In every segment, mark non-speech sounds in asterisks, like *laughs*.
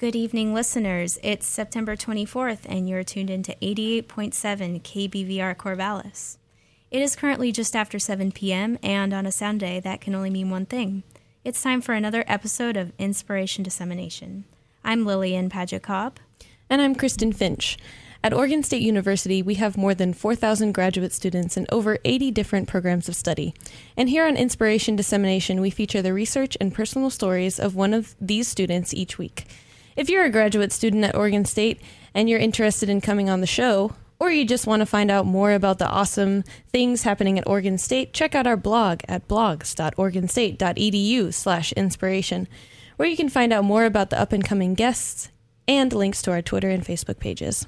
Good evening, listeners. It's September 24th, and you're tuned into 88.7 KBVR Corvallis. It is currently just after 7 p.m., and on a Sunday, that can only mean one thing. It's time for another episode of Inspiration Dissemination. I'm Lillian Paget Cobb. And I'm Kristen Finch. At Oregon State University, we have more than 4,000 graduate students in over 80 different programs of study. And here on Inspiration Dissemination, we feature the research and personal stories of one of these students each week. If you're a graduate student at Oregon State and you're interested in coming on the show, or you just want to find out more about the awesome things happening at Oregon State, check out our blog at blogs.oregonstate.edu slash inspiration, where you can find out more about the up-and-coming guests and links to our Twitter and Facebook pages.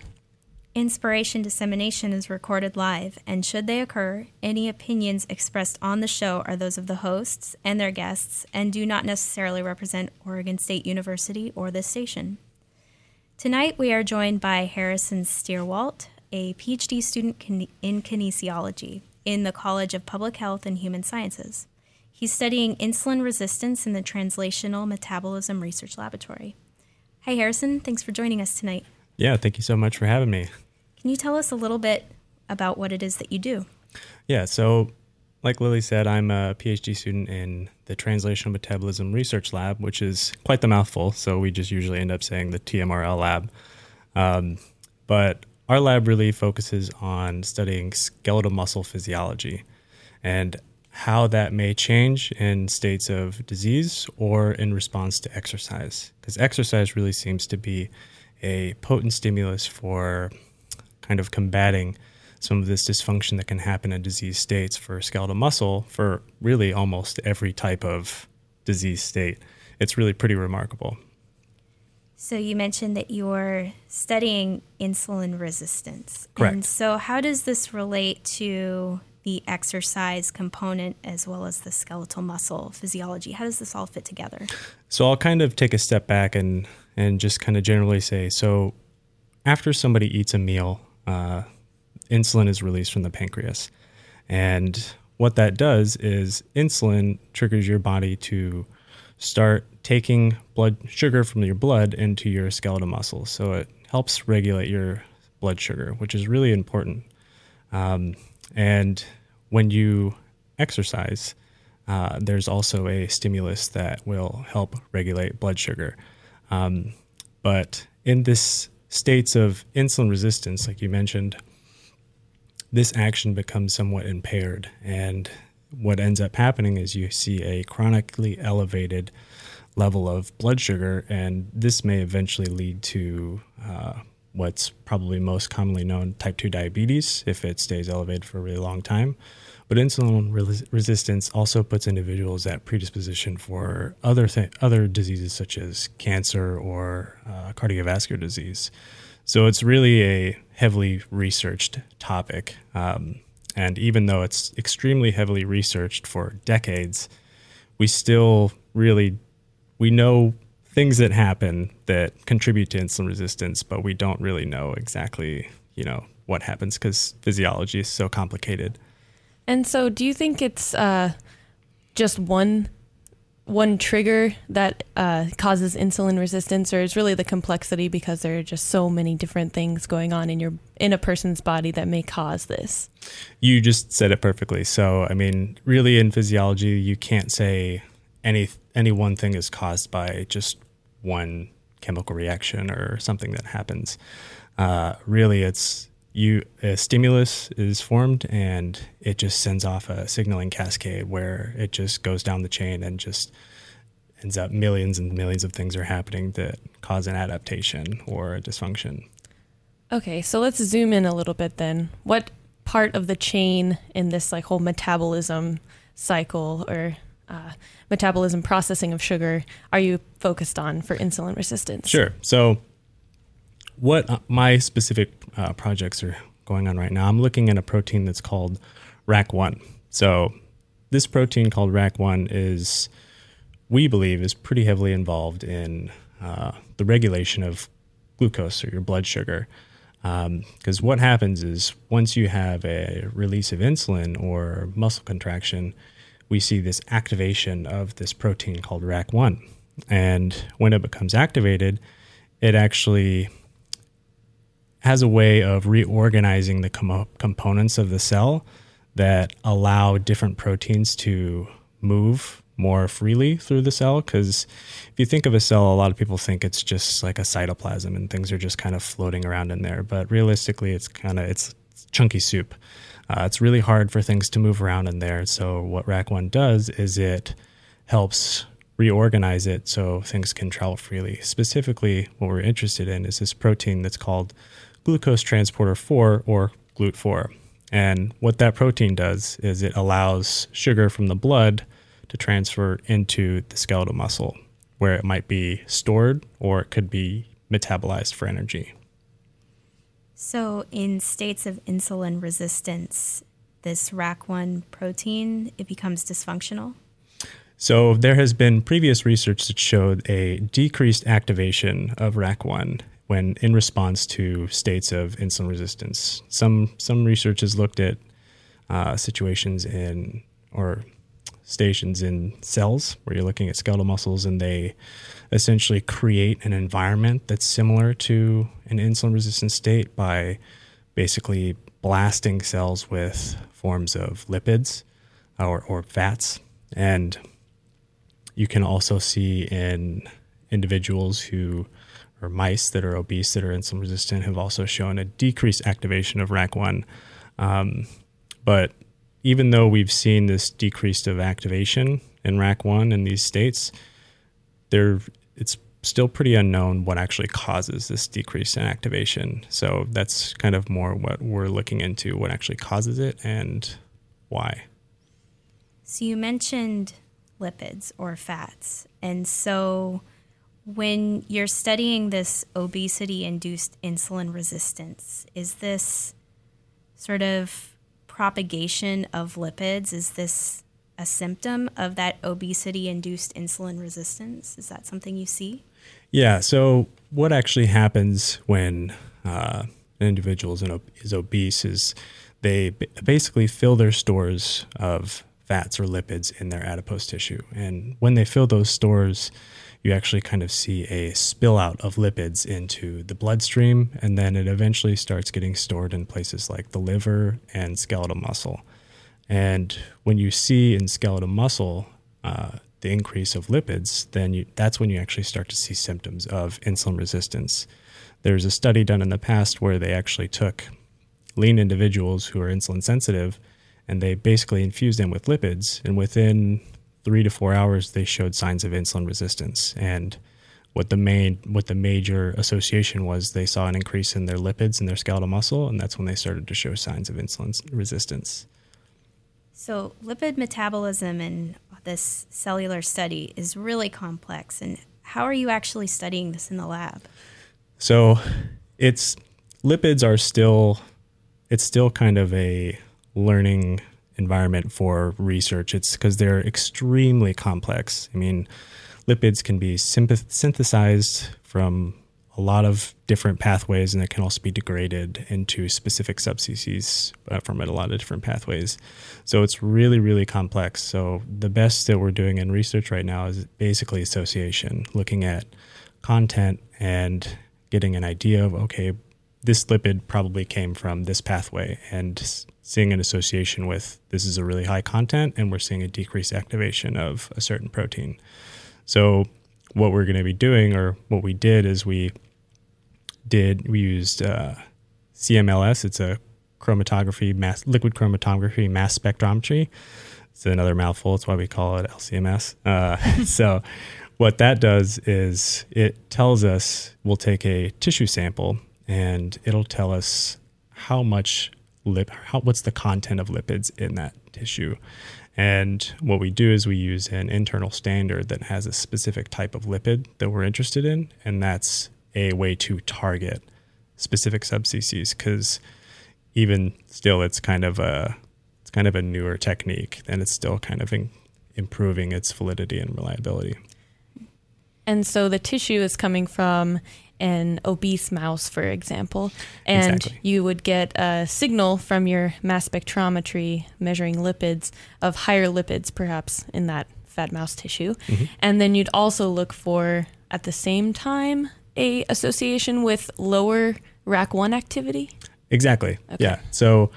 Inspiration dissemination is recorded live, and should they occur, any opinions expressed on the show are those of the hosts and their guests and do not necessarily represent Oregon State University or this station. Tonight we are joined by Harrison Stierwalt, a PhD student in kinesiology in the College of Public Health and Human Sciences. He's studying insulin resistance in the Translational Metabolism Research Laboratory. Hi, Harrison. Thanks for joining us tonight. Yeah, thank you so much for having me. Can you tell us a little bit about what it is that you do? Yeah, so like Lily said, I'm a PhD student in the Translational Metabolism Research Lab, which is quite the mouthful. So we just usually end up saying the TMRL lab. Um, but our lab really focuses on studying skeletal muscle physiology and how that may change in states of disease or in response to exercise. Because exercise really seems to be a potent stimulus for kind of combating some of this dysfunction that can happen in disease states for skeletal muscle for really almost every type of disease state. It's really pretty remarkable. So you mentioned that you're studying insulin resistance. Correct. And so how does this relate to the exercise component as well as the skeletal muscle physiology? How does this all fit together? So I'll kind of take a step back and and just kind of generally say so after somebody eats a meal, uh, insulin is released from the pancreas. And what that does is insulin triggers your body to start taking blood sugar from your blood into your skeletal muscles. So it helps regulate your blood sugar, which is really important. Um, and when you exercise, uh, there's also a stimulus that will help regulate blood sugar. Um, but in this states of insulin resistance, like you mentioned, this action becomes somewhat impaired. And what ends up happening is you see a chronically elevated level of blood sugar, and this may eventually lead to uh, what's probably most commonly known type 2 diabetes if it stays elevated for a really long time. But insulin res- resistance also puts individuals at predisposition for other th- other diseases such as cancer or uh, cardiovascular disease. So it's really a heavily researched topic. Um, and even though it's extremely heavily researched for decades, we still really we know things that happen that contribute to insulin resistance, but we don't really know exactly, you know, what happens because physiology is so complicated. And so, do you think it's uh, just one one trigger that uh, causes insulin resistance, or is really the complexity because there are just so many different things going on in your in a person's body that may cause this? You just said it perfectly. So, I mean, really, in physiology, you can't say any any one thing is caused by just one chemical reaction or something that happens. Uh, really, it's you a stimulus is formed and it just sends off a signaling cascade where it just goes down the chain and just ends up millions and millions of things are happening that cause an adaptation or a dysfunction. Okay, so let's zoom in a little bit then. What part of the chain in this like whole metabolism cycle or uh, metabolism processing of sugar are you focused on for insulin resistance? Sure. So what uh, my specific uh, projects are going on right now, I'm looking at a protein that's called RAC1. So, this protein called RAC1 is, we believe, is pretty heavily involved in uh, the regulation of glucose or your blood sugar. Because um, what happens is once you have a release of insulin or muscle contraction, we see this activation of this protein called RAC1. And when it becomes activated, it actually has a way of reorganizing the com- components of the cell that allow different proteins to move more freely through the cell. Because if you think of a cell, a lot of people think it's just like a cytoplasm and things are just kind of floating around in there. But realistically, it's kind of it's chunky soup. Uh, it's really hard for things to move around in there. So what RAC1 does is it helps reorganize it so things can travel freely. Specifically, what we're interested in is this protein that's called glucose transporter 4 or GLUT4. And what that protein does is it allows sugar from the blood to transfer into the skeletal muscle where it might be stored or it could be metabolized for energy. So, in states of insulin resistance, this RAC1 protein it becomes dysfunctional. So there has been previous research that showed a decreased activation of RAC1 when in response to states of insulin resistance. Some some research has looked at uh, situations in or stations in cells where you're looking at skeletal muscles and they essentially create an environment that's similar to an insulin resistant state by basically blasting cells with forms of lipids or, or fats and you can also see in individuals who or mice that are obese that are insulin resistant have also shown a decreased activation of RAC1. Um, but even though we've seen this decrease of activation in RAC1 in these states, there it's still pretty unknown what actually causes this decrease in activation. So that's kind of more what we're looking into, what actually causes it and why. So you mentioned lipids or fats. And so when you're studying this obesity induced insulin resistance, is this sort of propagation of lipids? Is this a symptom of that obesity induced insulin resistance? Is that something you see? Yeah. So, what actually happens when uh, an individual is, is obese is they basically fill their stores of fats or lipids in their adipose tissue. And when they fill those stores, you actually kind of see a spill out of lipids into the bloodstream, and then it eventually starts getting stored in places like the liver and skeletal muscle. And when you see in skeletal muscle uh, the increase of lipids, then you, that's when you actually start to see symptoms of insulin resistance. There's a study done in the past where they actually took lean individuals who are insulin sensitive and they basically infused them with lipids. And within three to four hours, they showed signs of insulin resistance. And what the main, what the major association was, they saw an increase in their lipids and their skeletal muscle, and that's when they started to show signs of insulin resistance. So, lipid metabolism in this cellular study is really complex. And how are you actually studying this in the lab? So, it's lipids are still, it's still kind of a learning environment for research. It's because they're extremely complex. I mean, lipids can be synthesized from a lot of different pathways, and it can also be degraded into specific subspecies uh, from a lot of different pathways. So it's really, really complex. So the best that we're doing in research right now is basically association, looking at content and getting an idea of okay, this lipid probably came from this pathway and seeing an association with this is a really high content and we're seeing a decreased activation of a certain protein. So what we're going to be doing or what we did is we did we used uh, CMLS. It's a chromatography mass liquid chromatography mass spectrometry. It's another mouthful. That's why we call it LCMS. Uh, *laughs* so what that does is it tells us we'll take a tissue sample and it'll tell us how much lip how, what's the content of lipids in that tissue. And what we do is we use an internal standard that has a specific type of lipid that we're interested in and that's a way to target specific subspecies because even still it's kind of a it's kind of a newer technique and it's still kind of in, improving its validity and reliability. And so the tissue is coming from an obese mouse, for example, and exactly. you would get a signal from your mass spectrometry measuring lipids of higher lipids, perhaps in that fat mouse tissue. Mm-hmm. And then you'd also look for, at the same time, a association with lower RAC1 activity? Exactly. Okay. Yeah. So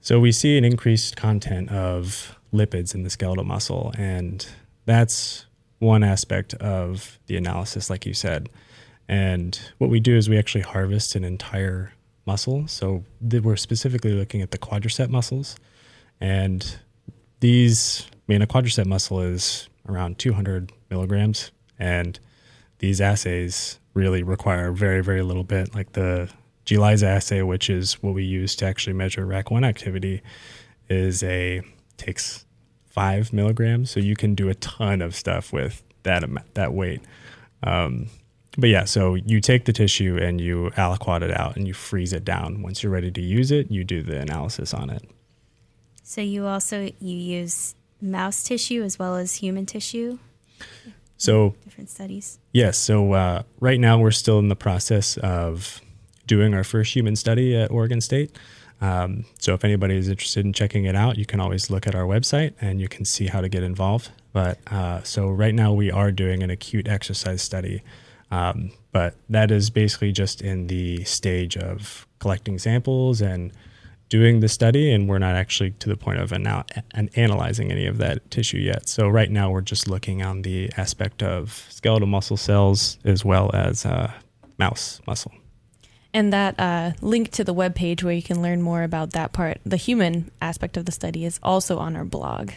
so we see an increased content of lipids in the skeletal muscle and that's one aspect of the analysis like you said. And what we do is we actually harvest an entire muscle. So we're specifically looking at the quadricep muscles and these I mean a quadricep muscle is around 200 milligrams and these assays really require very very little bit like the GLISA assay, which is what we use to actually measure RAC1 activity, is a takes five milligrams, so you can do a ton of stuff with that that weight. Um, but yeah, so you take the tissue and you aliquot it out and you freeze it down. Once you're ready to use it, you do the analysis on it. So you also you use mouse tissue as well as human tissue. So different studies. Yes. So uh, right now we're still in the process of doing our first human study at Oregon State. Um, so if anybody is interested in checking it out, you can always look at our website and you can see how to get involved. But uh, so right now we are doing an acute exercise study, um, but that is basically just in the stage of collecting samples and doing the study, and we're not actually to the point of ana- an analyzing any of that tissue yet. So right now we're just looking on the aspect of skeletal muscle cells as well as uh, mouse muscle. And that uh, link to the webpage where you can learn more about that part, the human aspect of the study, is also on our blog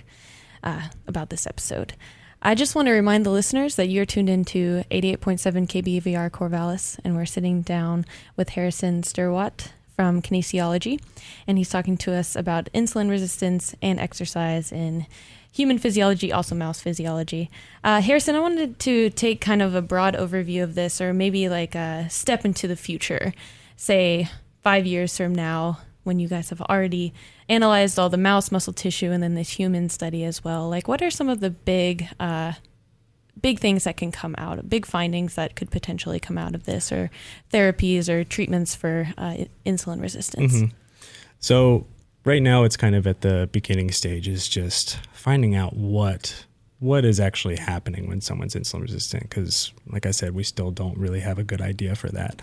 uh, about this episode. I just want to remind the listeners that you're tuned into 88.7 KBVR Corvallis, and we're sitting down with Harrison Stierwalt from kinesiology, and he's talking to us about insulin resistance and exercise in human physiology, also mouse physiology. Uh, Harrison, I wanted to take kind of a broad overview of this, or maybe like a step into the future, say five years from now, when you guys have already analyzed all the mouse muscle tissue and then this human study as well. Like, what are some of the big, uh, big things that can come out, big findings that could potentially come out of this, or therapies or treatments for uh, insulin resistance? Mm-hmm. So right now it's kind of at the beginning stage is just finding out what what is actually happening when someone's insulin resistant because like i said we still don't really have a good idea for that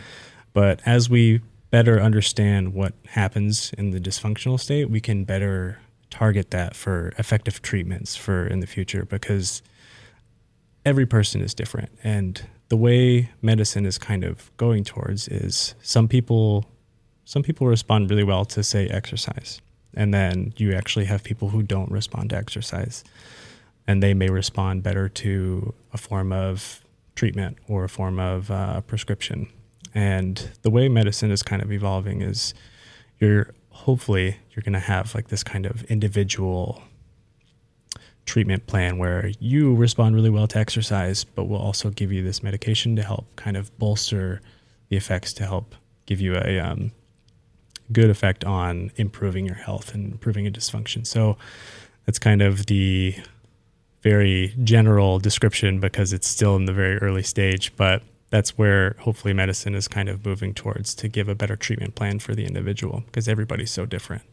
but as we better understand what happens in the dysfunctional state we can better target that for effective treatments for in the future because every person is different. And the way medicine is kind of going towards is some people some people respond really well to say exercise. And then you actually have people who don't respond to exercise. And they may respond better to a form of treatment or a form of uh, prescription and the way medicine is kind of evolving is you're hopefully you're going to have like this kind of individual treatment plan where you respond really well to exercise but we'll also give you this medication to help kind of bolster the effects to help give you a um, good effect on improving your health and improving a dysfunction. So that's kind of the very general description because it's still in the very early stage, but that's where hopefully medicine is kind of moving towards to give a better treatment plan for the individual because everybody's so different.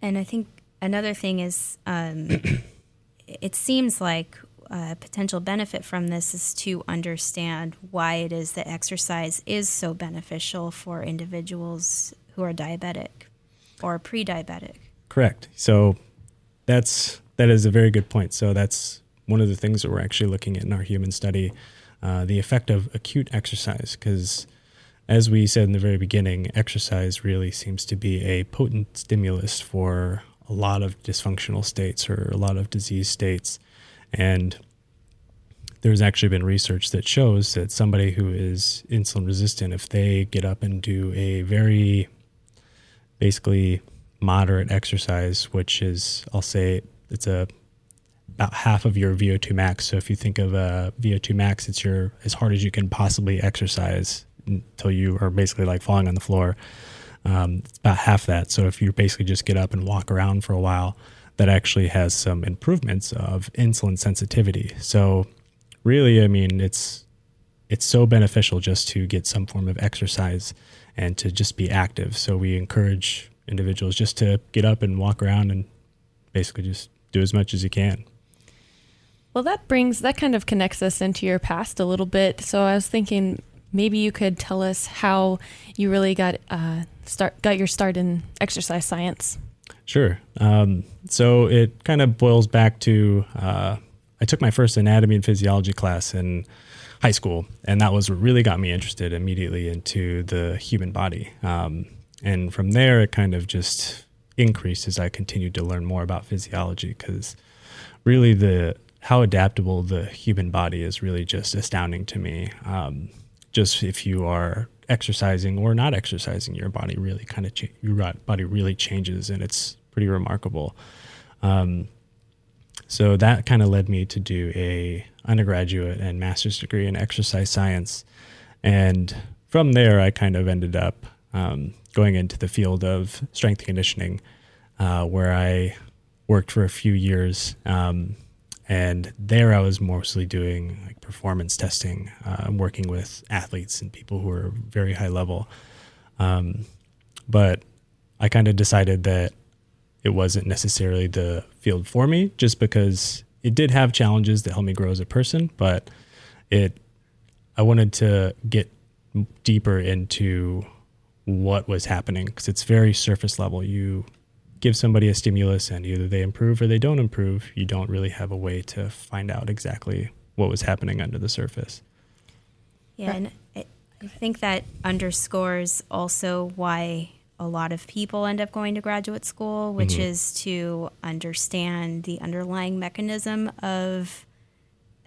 And I think another thing is um, *coughs* it seems like a potential benefit from this is to understand why it is that exercise is so beneficial for individuals who are diabetic or pre-diabetic. Correct. So that's that is a very good point. So that's one of the things that we're actually looking at in our human study, uh, the effect of acute exercise, because as we said in the very beginning, exercise really seems to be a potent stimulus for a lot of dysfunctional states or a lot of disease states. And there's actually been research that shows that somebody who is insulin resistant, if they get up and do a very basically moderate exercise, which is I'll say it's a about half of your VO2 max. So if you think of a VO2 max, it's your as hard as you can possibly exercise until you are basically like falling on the floor. Um, it's about half that. So if you basically just get up and walk around for a while, that actually has some improvements of insulin sensitivity. So really, I mean, it's it's so beneficial just to get some form of exercise and to just be active. So we encourage individuals just to get up and walk around and basically just do as much as you can. Well, that brings that kind of connects us into your past a little bit. So I was thinking maybe you could tell us how you really got uh, start got your start in exercise science. Sure. Um, so it kind of boils back to uh, I took my first anatomy and physiology class in high school, and that was what really got me interested immediately into the human body. Um, and from there, it kind of just increased as I continued to learn more about physiology because really the how adaptable the human body is really just astounding to me. Um, just if you are exercising or not exercising, your body really kind of cha- your body really changes, and it's pretty remarkable. Um, so that kind of led me to do a undergraduate and master's degree in exercise science, and from there I kind of ended up um, going into the field of strength conditioning, uh, where I worked for a few years. Um, and there I was mostly doing like performance testing, uh, working with athletes and people who are very high level. Um, but I kind of decided that it wasn't necessarily the field for me, just because it did have challenges that helped me grow as a person. But it, I wanted to get deeper into what was happening because it's very surface level. You give somebody a stimulus and either they improve or they don't improve, you don't really have a way to find out exactly what was happening under the surface. Yeah, and I, I think that underscores also why a lot of people end up going to graduate school, which mm-hmm. is to understand the underlying mechanism of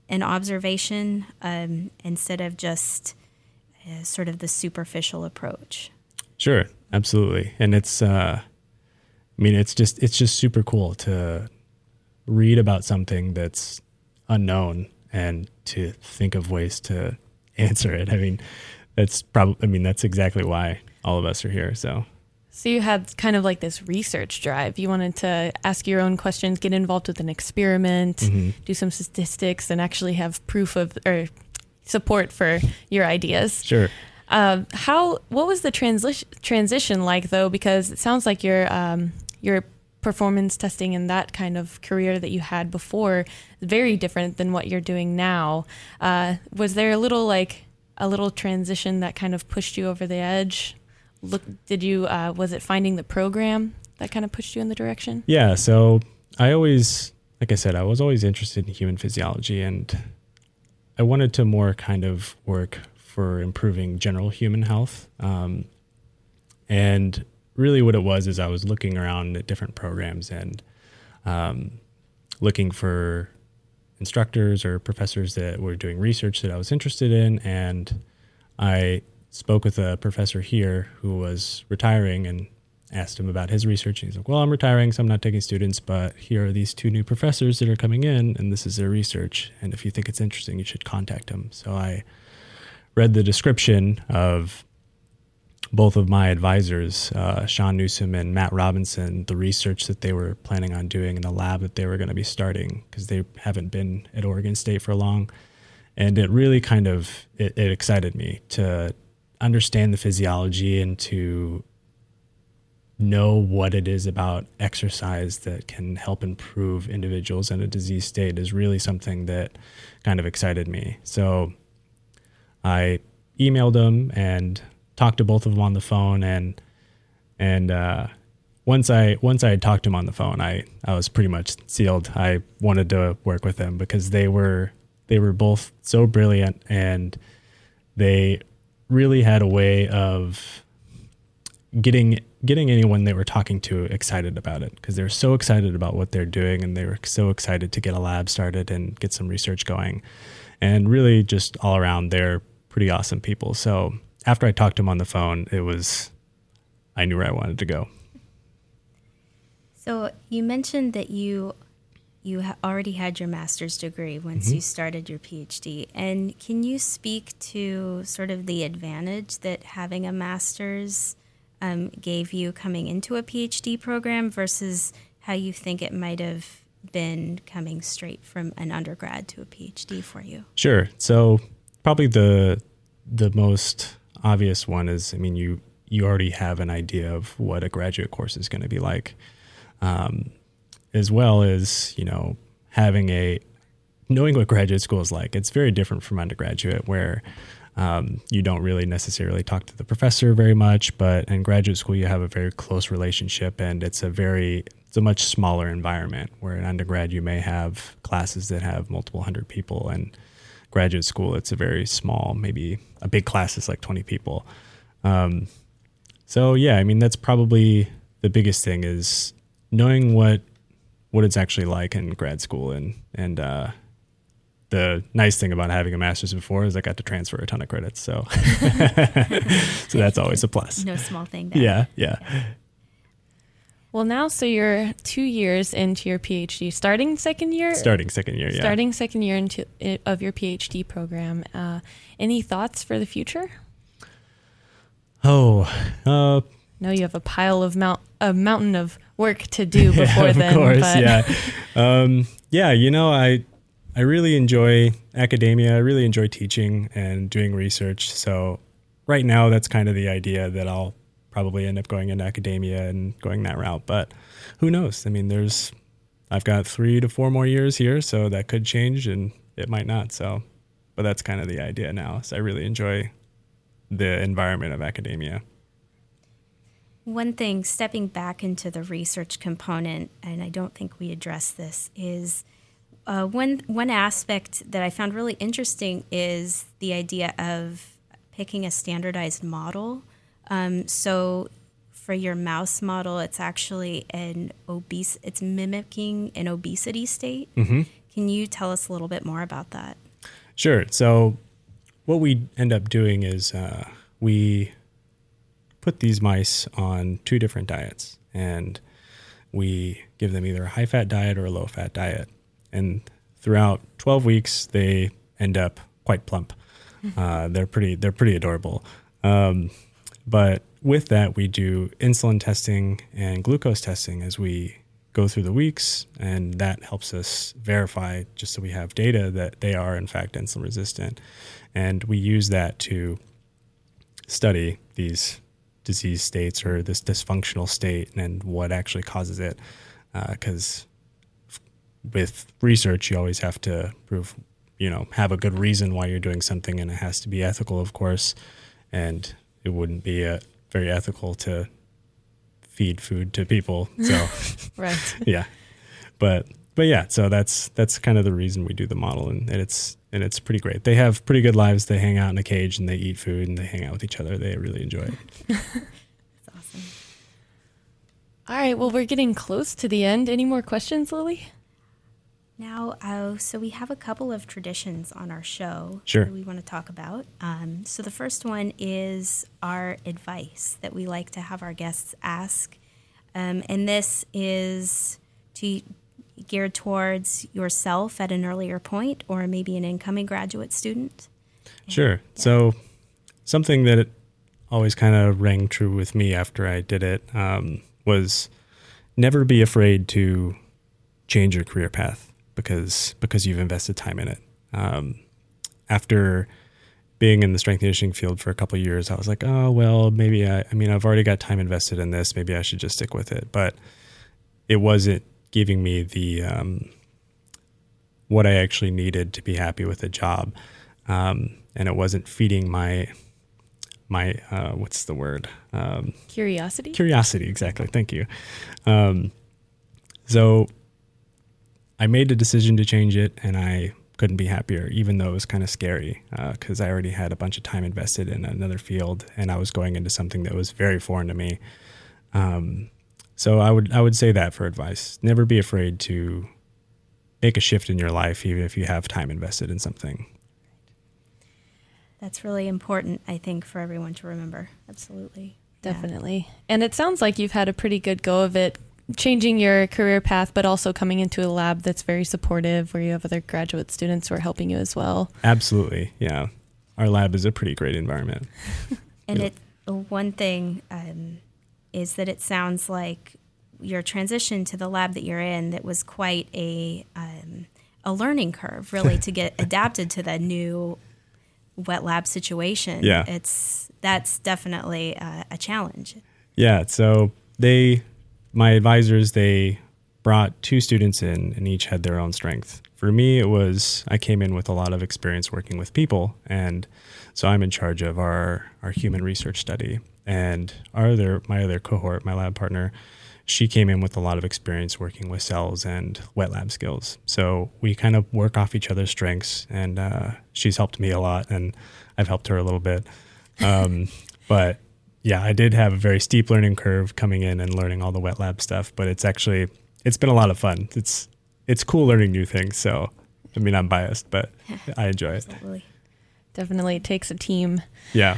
an observation um, instead of just uh, sort of the superficial approach. Sure, absolutely, and it's uh, I mean, it's just it's just super cool to read about something that's unknown and to think of ways to *laughs* answer it. I mean, that's probably I mean, that's exactly why all of us are here. So so you had kind of like this research drive. You wanted to ask your own questions, get involved with an experiment, mm-hmm. do some statistics, and actually have proof of or support for your ideas. Sure. Uh, how? What was the transition transition like though? Because it sounds like you're um, your performance testing and that kind of career that you had before very different than what you're doing now. Uh, was there a little like a little transition that kind of pushed you over the edge? Look, did you uh, was it finding the program that kind of pushed you in the direction? Yeah. So I always, like I said, I was always interested in human physiology and I wanted to more kind of work for improving general human health. Um, and really what it was is I was looking around at different programs and um, looking for instructors or professors that were doing research that I was interested in. And I spoke with a professor here who was retiring and asked him about his research. And he's like, Well, I'm retiring, so I'm not taking students, but here are these two new professors that are coming in, and this is their research. And if you think it's interesting, you should contact them. So I read the description of both of my advisors, uh, Sean Newsom and Matt Robinson, the research that they were planning on doing in the lab that they were going to be starting because they haven't been at Oregon State for long, and it really kind of it, it excited me to understand the physiology and to know what it is about exercise that can help improve individuals in a disease state is really something that kind of excited me. So I emailed them and talked to both of them on the phone and and uh, once I once I had talked to him on the phone, I I was pretty much sealed. I wanted to work with them because they were they were both so brilliant and they really had a way of getting getting anyone they were talking to excited about it because they're so excited about what they're doing and they were so excited to get a lab started and get some research going and really just all around they're pretty awesome people so after I talked to him on the phone, it was I knew where I wanted to go. So you mentioned that you you ha- already had your master's degree once mm-hmm. you started your PhD, and can you speak to sort of the advantage that having a master's um, gave you coming into a PhD program versus how you think it might have been coming straight from an undergrad to a PhD for you? Sure. So probably the the most obvious one is, I mean, you you already have an idea of what a graduate course is going to be like, um, as well as you know having a knowing what graduate school is like. It's very different from undergraduate, where Um, you don't really necessarily talk to the professor very much, but in graduate school you have a very close relationship, and it's a very it's a much smaller environment. Where in undergrad you may have classes that have multiple hundred people, and graduate school it's a very small, maybe a big class is like twenty people. Um, so yeah, I mean that's probably the biggest thing is knowing what what it's actually like in grad school and and uh, the nice thing about having a master's before is I got to transfer a ton of credits. So, *laughs* so that's always a plus. No small thing. There. Yeah, yeah. Well, now, so you're two years into your PhD, starting second year. Starting second year, yeah. Starting second year into of your PhD program. Uh, any thoughts for the future? Oh, uh, no, you have a pile of mount a mountain of work to do *laughs* before yeah, of then. Of course, but. yeah, *laughs* um, yeah. You know, I I really enjoy academia. I really enjoy teaching and doing research. So right now, that's kind of the idea that I'll probably end up going into academia and going that route. But who knows? I mean, there's I've got three to four more years here, so that could change and it might not. So, but that's kind of the idea now. So I really enjoy the environment of academia. One thing, stepping back into the research component, and I don't think we addressed this, is uh, one one aspect that I found really interesting is the idea of picking a standardized model. Um, so for your mouse model, it's actually an obese. It's mimicking an obesity state. Mm-hmm. Can you tell us a little bit more about that? Sure. So what we end up doing is uh, we put these mice on two different diets, and we give them either a high fat diet or a low fat diet and throughout 12 weeks they end up quite plump. *laughs* Uh, they're pretty they're pretty adorable. Um, but with that, we do insulin testing and glucose testing as we go through the weeks, and that helps us verify just so we have data that they are in fact insulin resistant, and we use that to study these disease states or this dysfunctional state and what actually causes it, because uh, with research, you always have to prove, you know, have a good reason why you're doing something, and it has to be ethical, of course. And it wouldn't be uh, very ethical to feed food to people. So, *laughs* right, yeah, but but yeah, so that's that's kind of the reason we do the model, and, and it's and it's pretty great. They have pretty good lives. They hang out in a cage and they eat food and they hang out with each other. They really enjoy it. *laughs* All right, well, we're getting close to the end. Any more questions, Lily? Now, uh, so we have a couple of traditions on our show sure. that we want to talk about. Um, so the first one is our advice that we like to have our guests ask, um, and this is to geared towards yourself at an earlier point, or maybe an incoming graduate student. Sure. Yeah. So something that always kind of rang true with me after I did it um, was never be afraid to change your career path because because you've invested time in it. Um, after being in the strength conditioning field for a couple years, I was like, oh well, maybe I. I mean, I've already got time invested in this. Maybe I should just stick with it. But it wasn't giving me the um, what I actually needed to be happy with the job, um, and it wasn't feeding my my uh, what's the word um, curiosity. Curiosity, exactly. Thank you. Um, so I made a decision to change it, and I couldn't be happier, even though it was kind of scary because uh, I already had a bunch of time invested in another field, and I was going into something that was very foreign to me. Um, so I would I would say that for advice: never be afraid to make a shift in your life, even if you have time invested in something. That's really important, I think, for everyone to remember. Absolutely. Definitely. Yeah. And it sounds like you've had a pretty good go of it changing your career path, but also coming into a lab that's very supportive, where you have other graduate students who are helping you as well. Absolutely, yeah. Our lab is a pretty great environment. *laughs* and it one thing um, is that it sounds like your transition to the lab that you're in that was quite a um, a learning curve, really, to get *laughs* adapted to the new wet lab situation. Yeah, it's that's definitely uh, a challenge. Yeah, so they my advisors they brought two students in, and each had their own strength. For me, it was I came in with a lot of experience working with people, and so I'm in charge of our our human research study. And our other my other cohort, my lab partner, she came in with a lot of experience working with cells and wet lab skills. So we kind of work off each other's strengths, and uh, she's helped me a lot, and I've helped her a little bit. Um, *laughs* but yeah, I did have a very steep learning curve coming in and learning all the wet lab stuff, but it's actually it's been a lot of fun. It's it's cool learning new things. So I mean, I'm biased, but *laughs* I enjoy it. Absolutely. Definitely it takes a team. Yeah.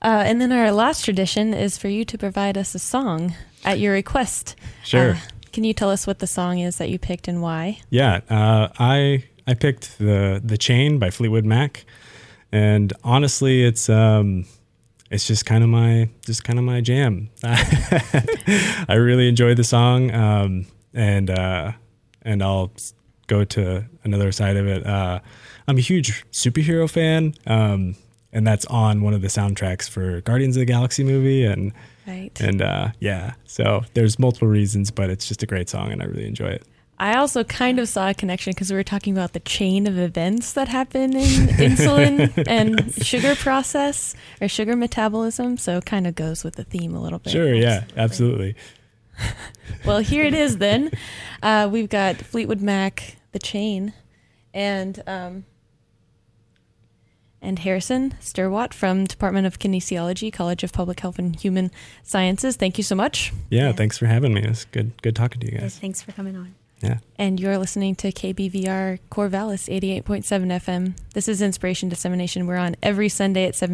Uh, and then our last tradition is for you to provide us a song at your request. Sure. Uh, can you tell us what the song is that you picked and why? Yeah, uh, I I picked the the Chain by Fleetwood Mac, and honestly, it's um, it's just kind of my just kind of my jam. *laughs* I really enjoy the song, um, and uh, and I'll go to another side of it. Uh, I'm a huge superhero fan, um, and that's on one of the soundtracks for Guardians of the Galaxy movie, and Right. and uh, yeah, so there's multiple reasons, but it's just a great song, and I really enjoy it. I also kind of saw a connection because we were talking about the chain of events that happen in *laughs* insulin and *laughs* sugar process or sugar metabolism. So it kind of goes with the theme a little bit. Sure, yeah, absolutely. *laughs* Well, here it is then. Uh, we've got Fleetwood Mac, The Chain, and um, and Harrison Stierwalt from Department of Kinesiology, College of Public Health and Human Sciences. Thank you so much. Yeah, Yeah. thanks for having me. It's good good talking to you Yeah, guys. thanks for coming on. Yeah. And you're listening to KBVR Corvallis 88.7 FM. This is Inspiration Dissemination. We're on every Sunday at 7